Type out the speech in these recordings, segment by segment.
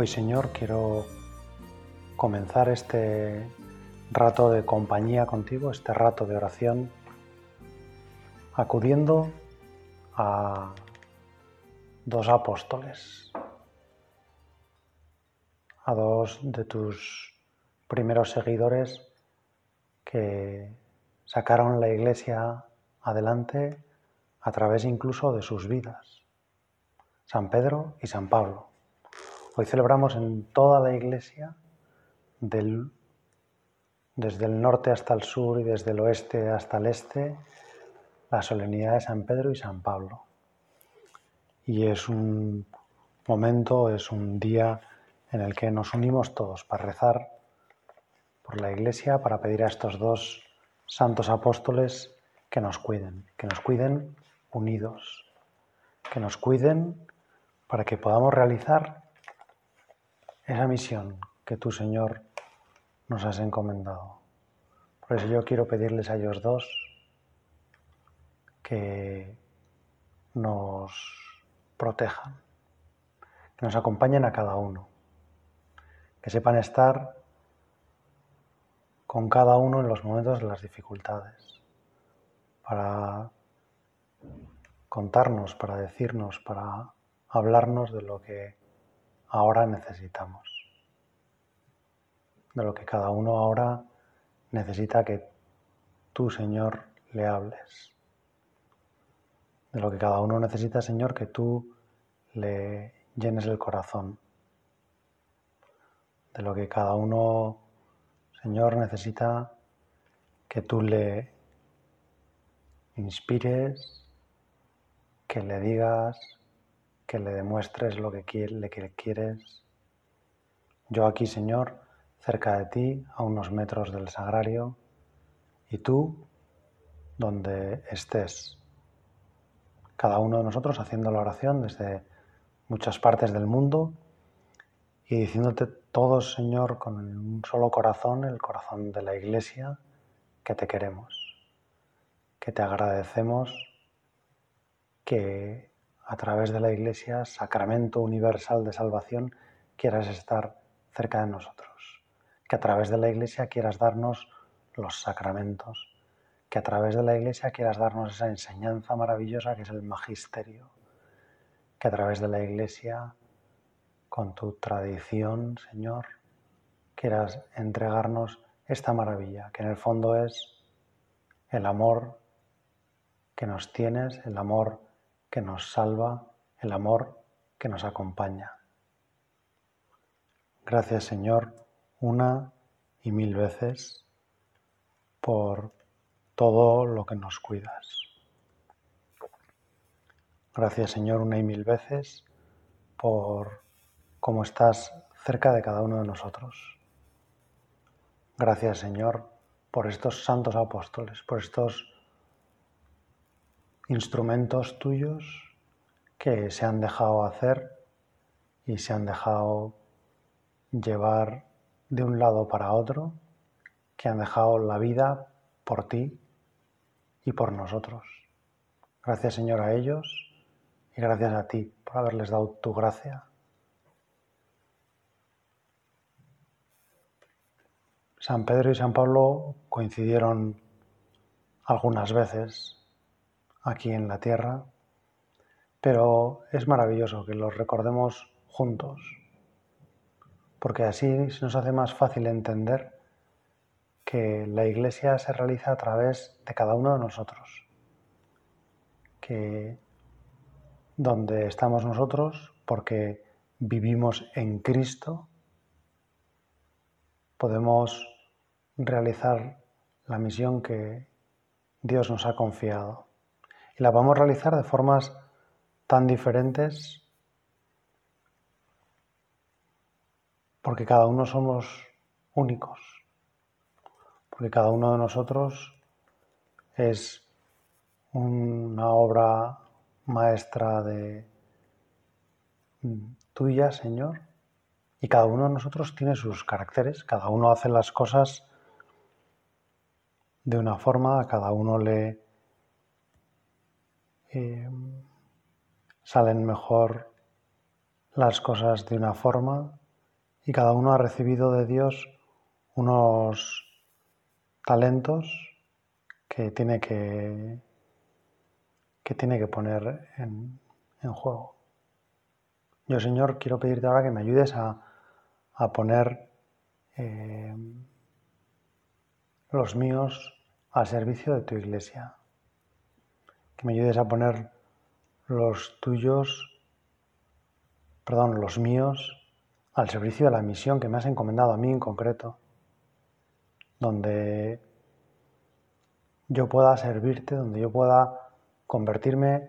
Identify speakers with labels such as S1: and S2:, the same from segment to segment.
S1: Hoy, Señor, quiero comenzar este rato de compañía contigo, este rato de oración, acudiendo a dos apóstoles, a dos de tus primeros seguidores que sacaron la iglesia adelante a través incluso de sus vidas, San Pedro y San Pablo. Hoy celebramos en toda la iglesia, desde el norte hasta el sur y desde el oeste hasta el este, la solemnidad de San Pedro y San Pablo. Y es un momento, es un día en el que nos unimos todos para rezar por la iglesia, para pedir a estos dos santos apóstoles que nos cuiden, que nos cuiden unidos, que nos cuiden para que podamos realizar esa misión que tú, Señor, nos has encomendado. Por eso yo quiero pedirles a ellos dos que nos protejan, que nos acompañen a cada uno, que sepan estar con cada uno en los momentos de las dificultades, para contarnos, para decirnos, para hablarnos de lo que ahora necesitamos, de lo que cada uno ahora necesita que tú, Señor, le hables, de lo que cada uno necesita, Señor, que tú le llenes el corazón, de lo que cada uno, Señor, necesita que tú le inspires, que le digas, que le demuestres lo que, quieres. Yo aquí, Señor, cerca de ti, a unos metros del sagrario, y tú donde estés. Cada uno de nosotros haciendo la oración desde muchas partes del mundo y diciéndote todos, Señor, con un solo corazón, el corazón de la Iglesia, que te queremos, que te agradecemos, que a través de la Iglesia, sacramento universal de salvación, quieras estar cerca de nosotros. Que a través de la Iglesia quieras darnos los sacramentos. Que a través de la Iglesia quieras darnos esa enseñanza maravillosa que es el magisterio. Que a través de la Iglesia, con tu tradición, Señor, quieras entregarnos esta maravilla, que en el fondo es el amor que nos tienes, el amor que nos salva, el amor que nos acompaña. Gracias Señor una y mil veces por todo lo que nos cuidas. Gracias Señor una y mil veces por cómo estás cerca de cada uno de nosotros. Gracias Señor por estos santos apóstoles, por estos instrumentos tuyos que se han dejado hacer y se han dejado llevar de un lado para otro, que han dejado la vida por ti y por nosotros. Gracias Señor a ellos y gracias a ti por haberles dado tu gracia. San Pedro y San Pablo coincidieron algunas veces aquí en la tierra, pero es maravilloso que los recordemos juntos, porque así se nos hace más fácil entender que la iglesia se realiza a través de cada uno de nosotros, que donde estamos nosotros, porque vivimos en Cristo, podemos realizar la misión que Dios nos ha confiado y la vamos a realizar de formas tan diferentes porque cada uno somos únicos, porque cada uno de nosotros es una obra maestra de tuya, Señor, y cada uno de nosotros tiene sus caracteres, cada uno hace las cosas de una forma, a cada uno le eh, salen mejor las cosas de una forma y cada uno ha recibido de Dios unos talentos que tiene que, que, tiene que poner en, juego. Yo, Señor, quiero pedirte ahora que me ayudes a, poner eh, los míos al servicio de tu iglesia. Que me ayudes a poner los tuyos, perdón, los míos al servicio de la misión que me has encomendado a mí en concreto, donde yo pueda servirte, donde yo pueda convertirme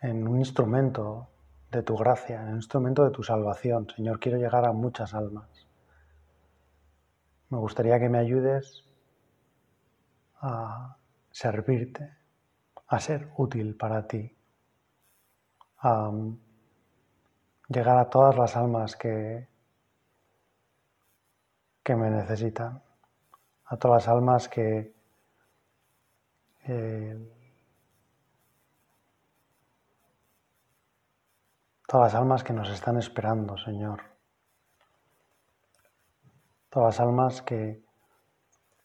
S1: en un instrumento de tu gracia, en un instrumento de tu salvación. Señor, quiero llegar a muchas almas. Me gustaría que me ayudes a servirte, a ser útil para ti, a llegar a todas las almas que, que me necesitan, a todas las almas que eh, todas las almas que nos están esperando, Señor, todas las almas que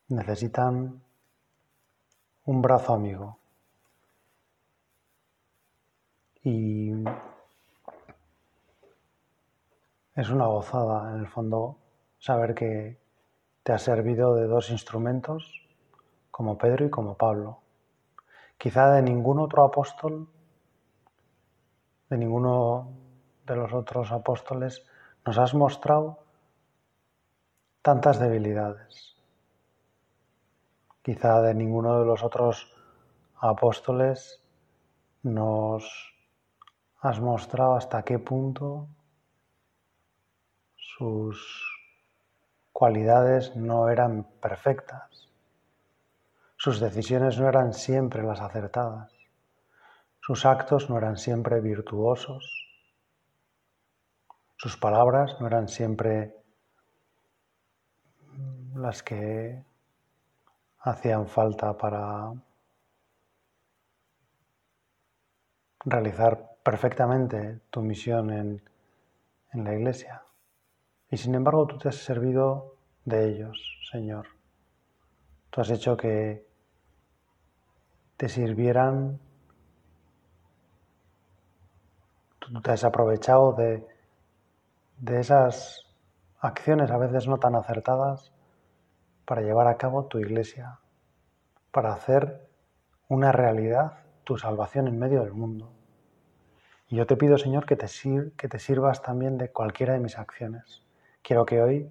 S1: necesitan un brazo amigo. Y es una gozada, en el fondo, saber que te ha servido de dos instrumentos, como Pedro y como Pablo. Quizá de ningún otro apóstol, de ninguno de los otros apóstoles, nos has mostrado tantas debilidades. Quizá de ninguno de los otros apóstoles nos has mostrado hasta qué punto sus cualidades no eran perfectas, sus decisiones no eran siempre las acertadas, sus actos no eran siempre virtuosos, sus palabras no eran siempre las que hacían falta para realizar perfectamente tu misión en, en la iglesia. Y sin embargo tú te has servido de ellos, Señor. Tú has hecho que te sirvieran, tú te has aprovechado de, de esas acciones a veces no tan acertadas para llevar a cabo tu iglesia, para hacer una realidad tu salvación en medio del mundo. Y yo te pido, Señor, que te, que te sirvas también de cualquiera de mis acciones. Quiero que hoy,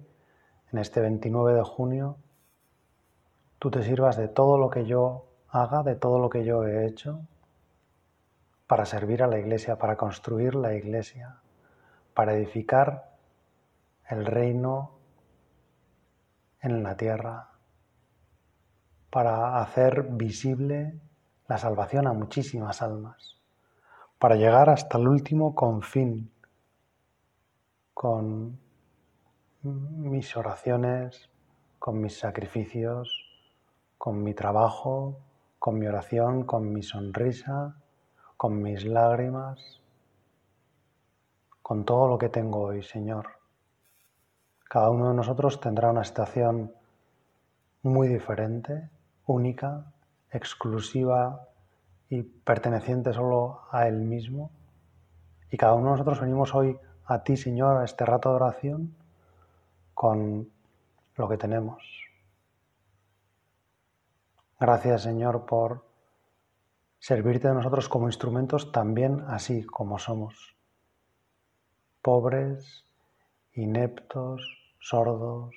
S1: en este 29 de junio, tú te sirvas de todo lo que yo haga, de todo lo que yo he hecho, para servir a la iglesia, para construir la iglesia, para edificar el reino en la tierra, para hacer visible la salvación a muchísimas almas, para llegar hasta el último confín con mis oraciones, con mis sacrificios, con mi trabajo, con mi oración, con mi sonrisa, con mis lágrimas, con todo lo que tengo hoy, Señor. Cada uno de nosotros tendrá una situación muy diferente, única, exclusiva y perteneciente solo a Él mismo. Y cada uno de nosotros venimos hoy a ti, Señor, a este rato de oración con lo que tenemos. Gracias, Señor, por servirte de nosotros como instrumentos también así como somos. Pobres, ineptos, sordos,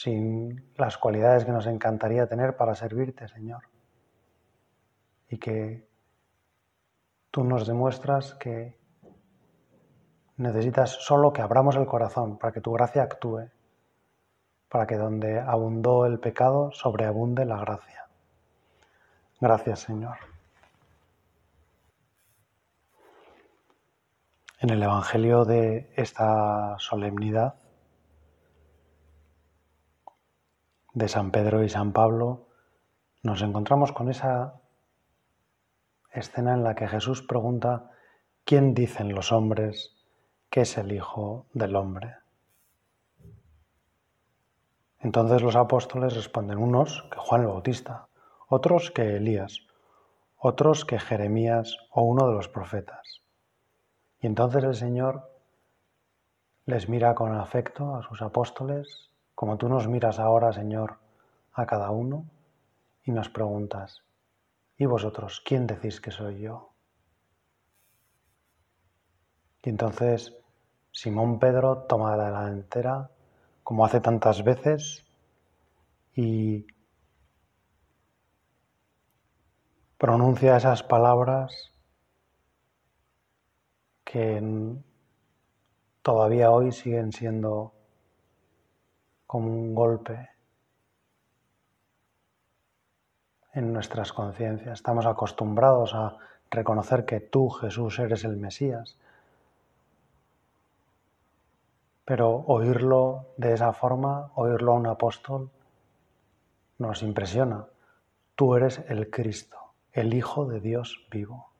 S1: sin las cualidades que nos encantaría tener para servirte, Señor. Y que tú nos demuestras que Necesitas solo que abramos el corazón para que tu gracia actúe, para que donde abundó el pecado sobreabunde la gracia. Gracias, Señor. En el Evangelio de esta solemnidad de San Pedro y San Pablo, nos encontramos con esa escena en la que Jesús pregunta, ¿quién dicen los hombres que es el Hijo del Hombre? Entonces los apóstoles responden, unos que Juan el Bautista, otros que Elías, otros que Jeremías o uno de los profetas. Y entonces el Señor les mira con afecto a sus apóstoles, como tú nos miras ahora, Señor, a cada uno, y nos preguntas, ¿y vosotros quién decís que soy yo? Y entonces Simón Pedro toma la delantera, como hace tantas veces, y pronuncia esas palabras que todavía hoy siguen siendo como un golpe en nuestras conciencias. Estamos acostumbrados a reconocer que tú, Jesús, eres el Mesías. Pero oírlo de esa forma, oírlo a un apóstol, nos impresiona. Tú eres el Cristo, el Hijo de Dios vivo.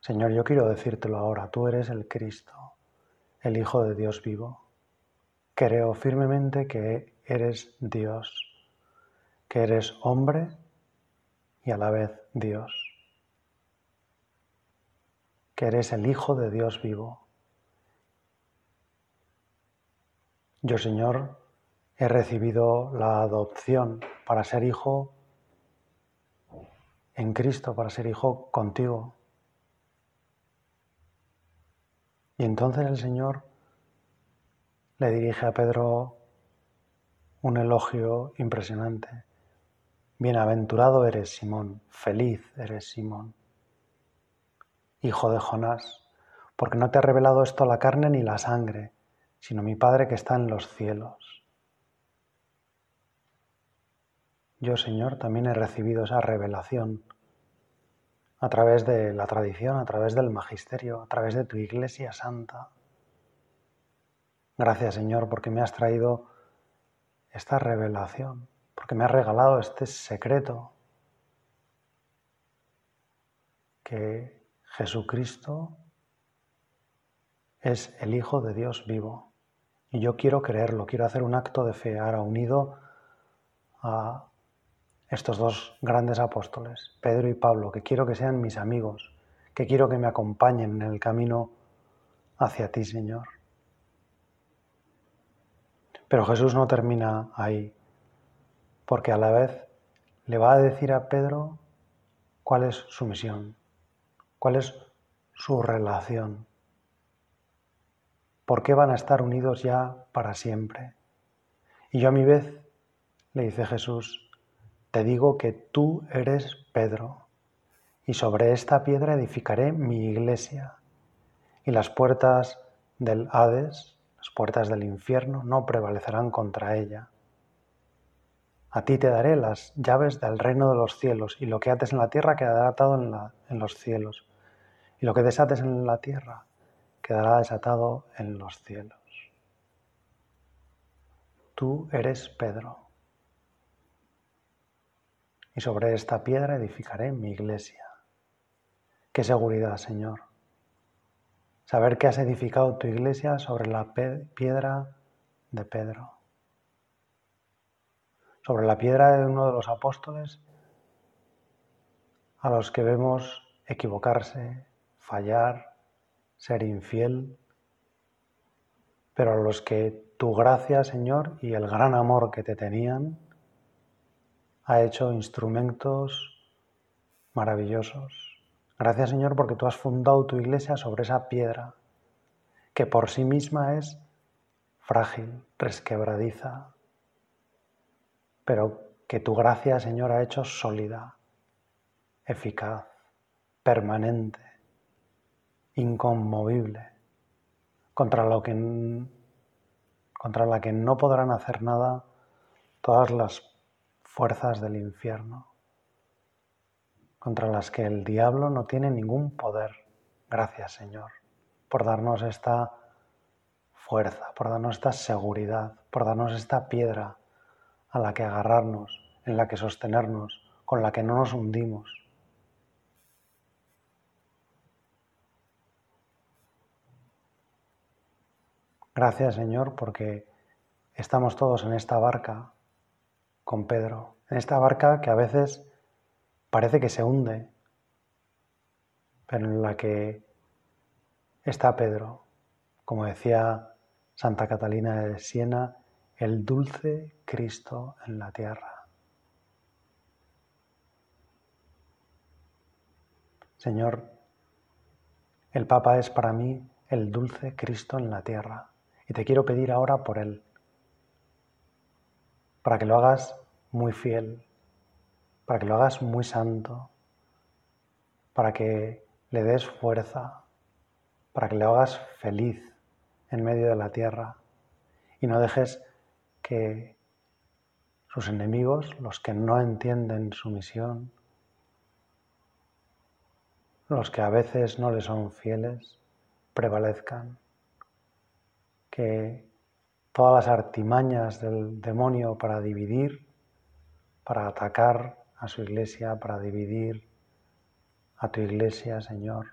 S1: Señor, yo quiero decírtelo ahora, tú eres el Cristo, el Hijo de Dios vivo. Creo firmemente que eres Dios, que eres hombre y a la vez Dios, que eres el Hijo de Dios vivo. Yo, Señor, he recibido la adopción para ser hijo en Cristo, para ser hijo contigo. Y entonces el Señor le dirige a Pedro un elogio impresionante. Bienaventurado eres Simón, feliz eres Simón, hijo de Jonás, porque no te ha revelado esto la carne ni la sangre, sino mi Padre que está en los cielos. Yo, Señor, también he recibido esa revelación a través de la tradición, a través del magisterio, a través de tu iglesia santa. Gracias Señor porque me has traído esta revelación, porque me has regalado este secreto que Jesucristo es el Hijo de Dios vivo. Y yo quiero creerlo, quiero hacer un acto de fe ahora unido a estos dos grandes apóstoles, Pedro y Pablo, que quiero que sean mis amigos, que quiero que me acompañen en el camino hacia ti, Señor. Pero Jesús no termina ahí, porque a la vez le va a decir a Pedro cuál es su misión, cuál es su relación, por qué van a estar unidos ya para siempre. Y yo a mi vez, le dice Jesús, te digo que tú eres Pedro, y sobre esta piedra edificaré mi iglesia, y las puertas del Hades, las puertas del infierno, no prevalecerán contra ella. A ti te daré las llaves del reino de los cielos, y lo que ates en la tierra quedará atado en, en los cielos, y lo que desates en la tierra quedará desatado en los cielos. Tú eres Pedro y sobre esta piedra edificaré mi iglesia. Qué seguridad, Señor. Saber que has edificado tu iglesia sobre la piedra de Pedro, sobre la piedra de uno de los apóstoles a los que vemos equivocarse, fallar, ser infiel, pero a los que tu gracia, Señor, y el gran amor que te tenían, ha hecho instrumentos maravillosos. Gracias Señor porque tú has fundado tu iglesia sobre esa piedra que por sí misma es frágil, resquebradiza, pero que tu gracia Señor ha hecho sólida, eficaz, permanente, inconmovible. contra, lo que, contra la que no podrán hacer nada todas las fuerzas del infierno, contra las que el diablo no tiene ningún poder. Gracias, Señor, por darnos esta fuerza, por darnos esta seguridad, por darnos esta piedra a la que agarrarnos, en la que sostenernos, con la que no nos hundimos. Gracias Señor porque estamos todos en esta barca con Pedro, en esta barca que a veces parece que se hunde, pero en la que está Pedro, como decía Santa Catalina de Siena, el dulce Cristo en la tierra. Señor, el Papa es para mí el dulce Cristo en la tierra y te quiero pedir ahora por Él, para que lo hagas muy fiel, para que lo hagas muy santo, para que le des fuerza, para que le hagas feliz en medio de la tierra y no dejes que sus enemigos, los que no entienden su misión, los que a veces no le son fieles, prevalezcan. Que todas las artimañas del demonio para dividir, para atacar a su iglesia, para dividir a tu iglesia, Señor,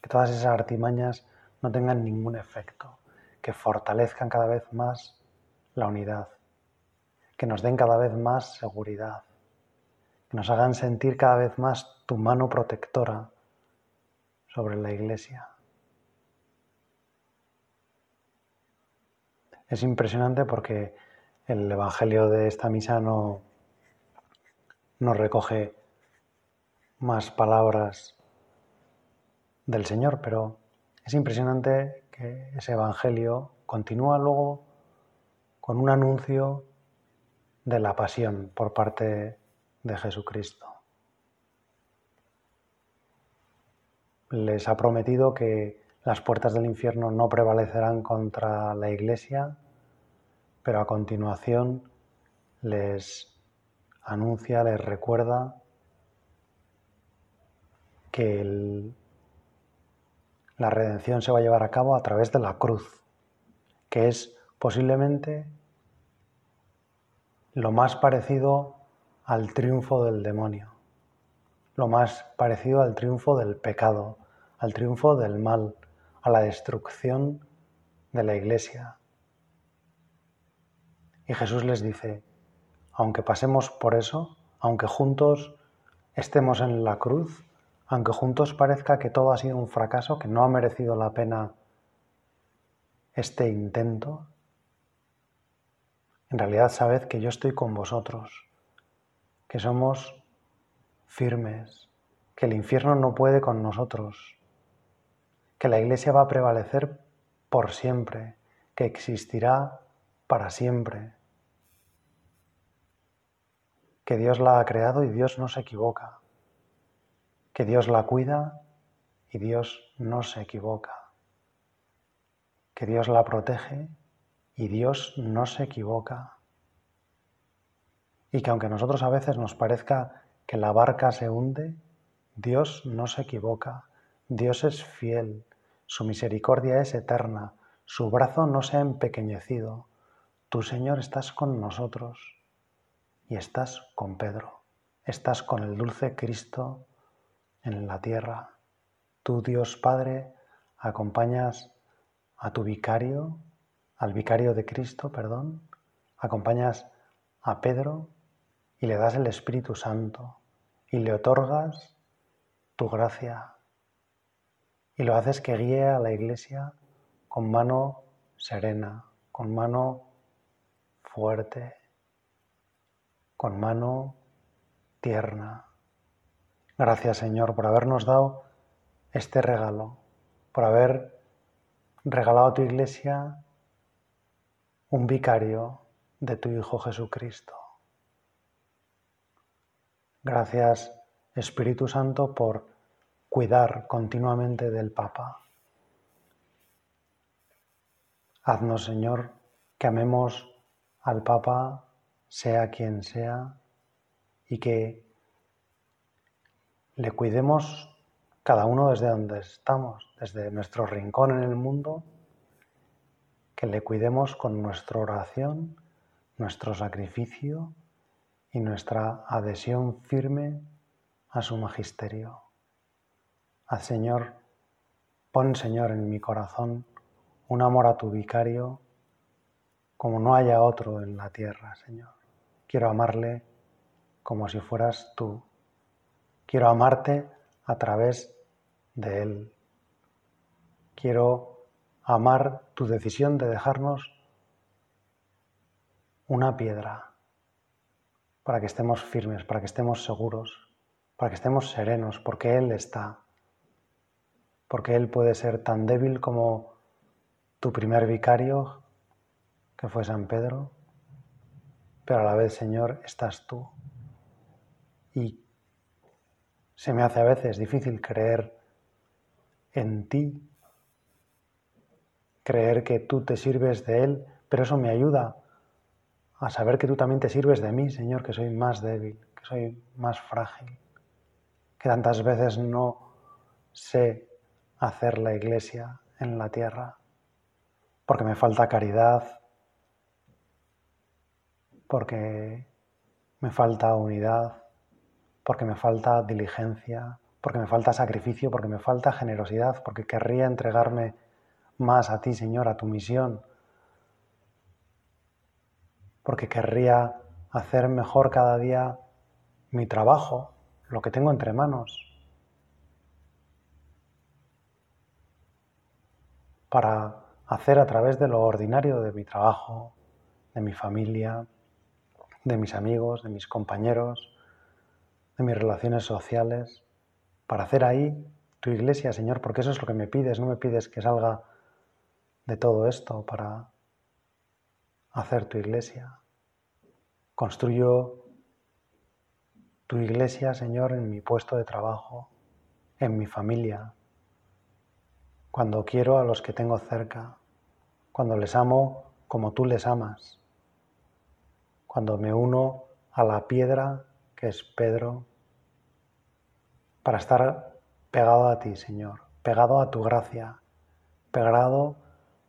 S1: que todas esas artimañas no tengan ningún efecto, que fortalezcan cada vez más la unidad, que nos den cada vez más seguridad, que nos hagan sentir cada vez más tu mano protectora sobre la iglesia. Es impresionante porque el Evangelio de esta misa no, no recoge más palabras del Señor, pero es impresionante que ese Evangelio continúa luego con un anuncio de la pasión por parte de Jesucristo. Les ha prometido que las puertas del infierno no prevalecerán contra la Iglesia, pero a continuación les anuncia, les recuerda que la redención se va a llevar a cabo a través de la cruz, que es posiblemente lo más parecido al triunfo del demonio, lo más parecido al triunfo del pecado, al triunfo del mal, a la destrucción de la iglesia, y Jesús les dice, aunque pasemos por eso, aunque juntos estemos en la cruz, aunque juntos parezca que todo ha sido un fracaso, que no ha merecido la pena este intento, en realidad sabed que yo estoy con vosotros, que somos firmes, que el infierno no puede con nosotros, que la iglesia va a prevalecer por siempre, que existirá para siempre que Dios la ha creado y Dios no se equivoca, que Dios la cuida y Dios no se equivoca, que Dios la protege y Dios no se equivoca, y que aunque a nosotros a veces nos parezca que la barca se hunde, Dios no se equivoca, Dios es fiel, su misericordia es eterna, su brazo no se ha empequeñecido, tú Señor estás con nosotros y estás con Pedro, estás con el dulce Cristo en la tierra. Tú, Dios Padre, acompañas a tu vicario, al vicario de Cristo, perdón, acompañas a Pedro y le das el Espíritu Santo y le otorgas tu gracia y lo haces que guíe a la iglesia con mano serena, con mano fuerte, con mano tierna. Gracias Señor por habernos dado este regalo, por haber regalado a tu iglesia un vicario de tu Hijo Jesucristo. Gracias Espíritu Santo por cuidar continuamente del Papa, Haznos, Señor, que amemos al Papa, sea quien sea, y que le cuidemos cada uno desde donde estamos, desde nuestro rincón en el mundo, que le cuidemos con nuestra oración, nuestro sacrificio y nuestra adhesión firme a su magisterio. Haz, Señor, pon, Señor, en mi corazón un amor a tu vicario como no haya otro en la tierra, Señor. Quiero amarle como si fueras tú. Quiero amarte a través de Él. Quiero amar tu decisión de dejarnos una piedra para que estemos firmes, para que estemos seguros, para que estemos serenos, porque Él está, porque Él puede ser tan débil como tu primer vicario, que fue San Pedro, pero a la vez, Señor, estás tú. Y se me hace a veces difícil creer en ti, creer que tú te sirves de Él, pero eso me ayuda a saber que tú también te sirves de mí, Señor, que soy más débil, que soy más frágil, que tantas veces no sé hacer la iglesia en la tierra, porque me falta caridad, porque me falta unidad, porque me falta diligencia, porque me falta sacrificio, porque me falta generosidad, porque querría entregarme más a ti, Señor, a tu misión, porque querría hacer mejor cada día mi trabajo, lo que tengo entre manos, para hacer a través de lo ordinario de mi trabajo, de mi familia, de mis amigos, de mis compañeros, de mis relaciones sociales, para hacer ahí tu iglesia, Señor, porque eso es lo que me pides, no me pides que salga de todo esto para hacer tu iglesia. Construyo tu iglesia, Señor, en mi puesto de trabajo, en mi familia, cuando quiero a los que tengo cerca, cuando les amo como tú les amas cuando me uno a la piedra que es Pedro, para estar pegado a ti, Señor, pegado a tu gracia, pegado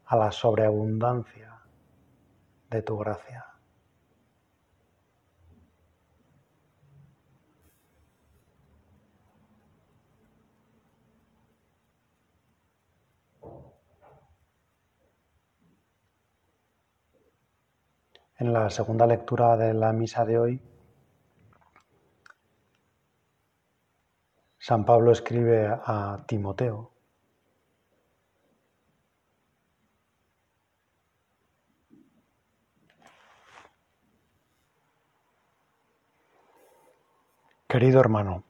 S1: a la sobreabundancia de tu gracia. En la segunda lectura de la misa de hoy, San Pablo escribe a Timoteo. Querido hermano,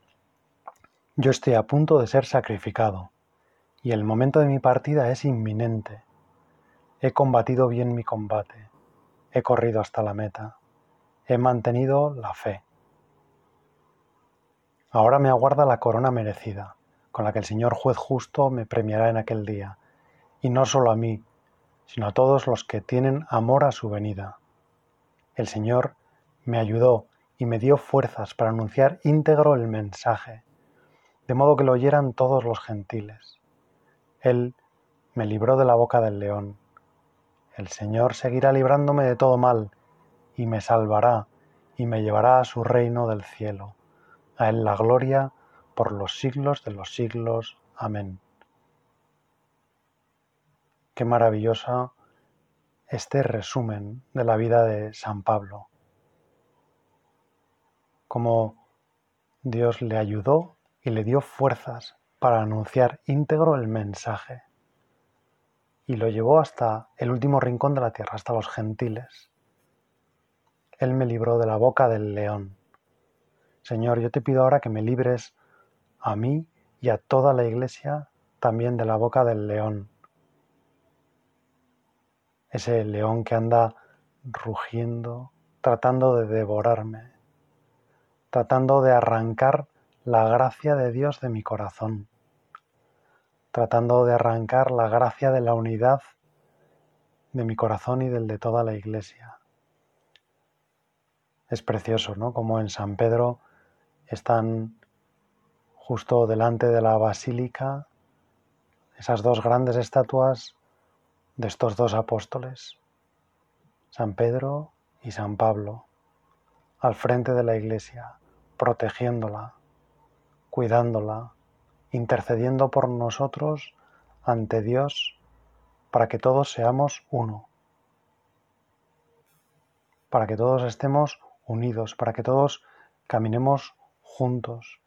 S1: yo estoy a punto de ser sacrificado y el momento de mi partida es inminente. He combatido bien mi combate He corrido hasta la meta. He mantenido la fe. Ahora me aguarda la corona merecida, con la que el Señor juez justo me premiará en aquel día, y no solo a mí, sino a todos los que tienen amor a su venida. El Señor me ayudó y me dio fuerzas para anunciar íntegro el mensaje, de modo que lo oyeran todos los gentiles. Él me libró de la boca del león el Señor seguirá librándome de todo mal, y me salvará, y me llevará a su reino del cielo. A Él la gloria por los siglos de los siglos. Amén. Qué maravillosa este resumen de la vida de San Pablo. Cómo Dios le ayudó y le dio fuerzas para anunciar íntegro el mensaje y lo llevó hasta el último rincón de la tierra, hasta los gentiles. Él me libró de la boca del león. Señor, yo te pido ahora que me libres a mí y a toda la iglesia también de la boca del león. Ese león que anda rugiendo, tratando de devorarme, tratando de arrancar la gracia de Dios de mi corazón tratando de arrancar la gracia de la unidad de mi corazón y del de toda la iglesia. Es precioso, ¿no? Como en San Pedro están justo delante de la basílica esas dos grandes estatuas de estos dos apóstoles, San Pedro y San Pablo, al frente de la iglesia, protegiéndola, cuidándola, intercediendo por nosotros ante Dios para que todos seamos uno, para que todos estemos unidos, para que todos caminemos juntos,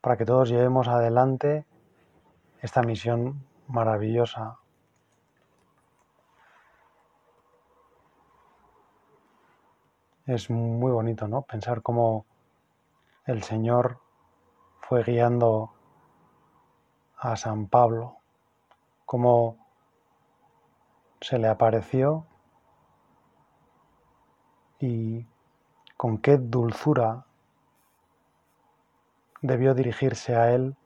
S1: para que todos llevemos adelante esta misión maravillosa. Es muy bonito, ¿no? Pensar cómo el Señor fue guiando a San Pablo, cómo se le apareció y con qué dulzura debió dirigirse a él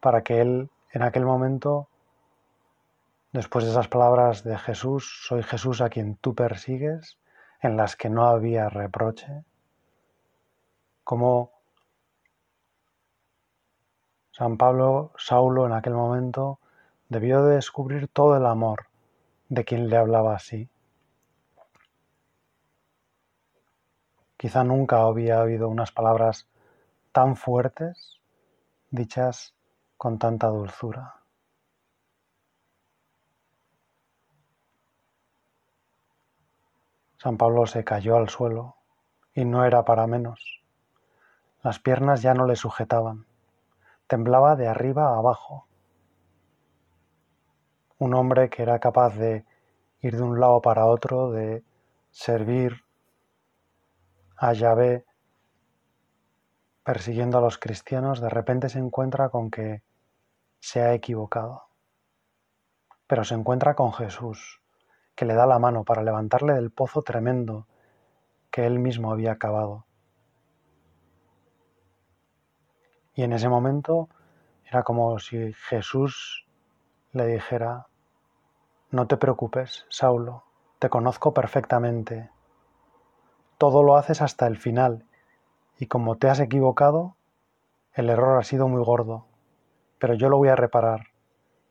S1: para que él en aquel momento, después de esas palabras de Jesús, soy Jesús a quien tú persigues, en las que no había reproche, como San Pablo, Saulo en aquel momento, debió de descubrir todo el amor de quien le hablaba así. Quizá nunca había oído unas palabras tan fuertes dichas con tanta dulzura. San Pablo se cayó al suelo y no era para menos. Las piernas ya no le sujetaban, temblaba de arriba a abajo. Un hombre que era capaz de ir de un lado para otro, de servir a Yahvé persiguiendo a los cristianos, de repente se encuentra con que se ha equivocado. Pero se encuentra con Jesús, que le da la mano para levantarle del pozo tremendo que él mismo había cavado. Y en ese momento era como si Jesús le dijera, no te preocupes, Saulo, te conozco perfectamente. Todo lo haces hasta el final y como te has equivocado, el error ha sido muy gordo, pero yo lo voy a reparar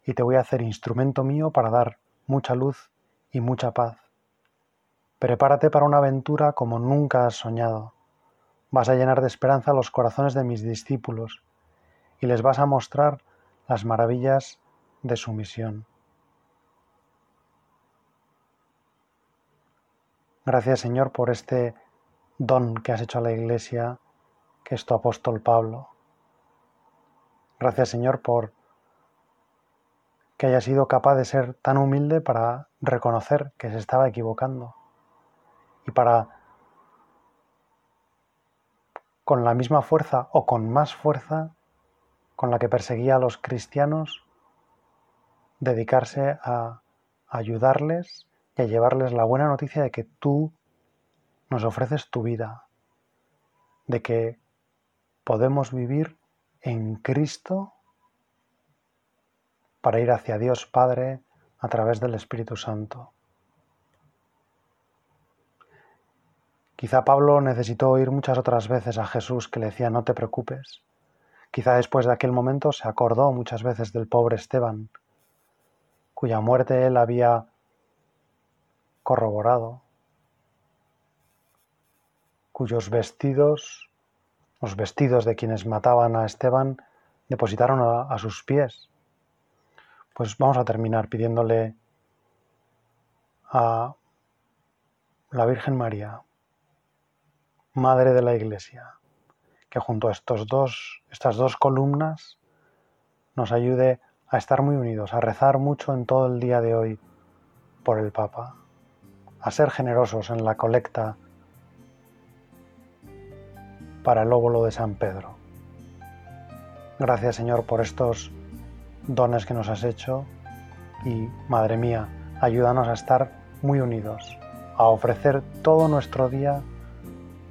S1: y te voy a hacer instrumento mío para dar mucha luz y mucha paz. Prepárate para una aventura como nunca has soñado. Vas a llenar de esperanza los corazones de mis discípulos y les vas a mostrar las maravillas de su misión. Gracias Señor por este don que has hecho a la Iglesia, que es tu apóstol Pablo. Gracias Señor por que haya sido capaz de ser tan humilde para reconocer que se estaba equivocando y para con la misma fuerza o con más fuerza con la que perseguía a los cristianos, dedicarse a ayudarles y a llevarles la buena noticia de que tú nos ofreces tu vida, de que podemos vivir en Cristo para ir hacia Dios Padre a través del Espíritu Santo. Quizá Pablo necesitó oír muchas otras veces a Jesús que le decía no te preocupes. Quizá después de aquel momento se acordó muchas veces del pobre Esteban, cuya muerte él había corroborado cuyos vestidos, los vestidos de quienes mataban a Esteban, depositaron a, sus pies. Pues vamos a terminar pidiéndole a la Virgen María, Madre de la Iglesia, que junto a estos dos, estas dos columnas nos ayude a estar muy unidos, a rezar mucho en todo el día de hoy por el Papa, a ser generosos en la colecta para el óvulo de San Pedro. Gracias Señor por estos dones que nos has hecho y, Madre mía, ayúdanos a estar muy unidos, a ofrecer todo nuestro día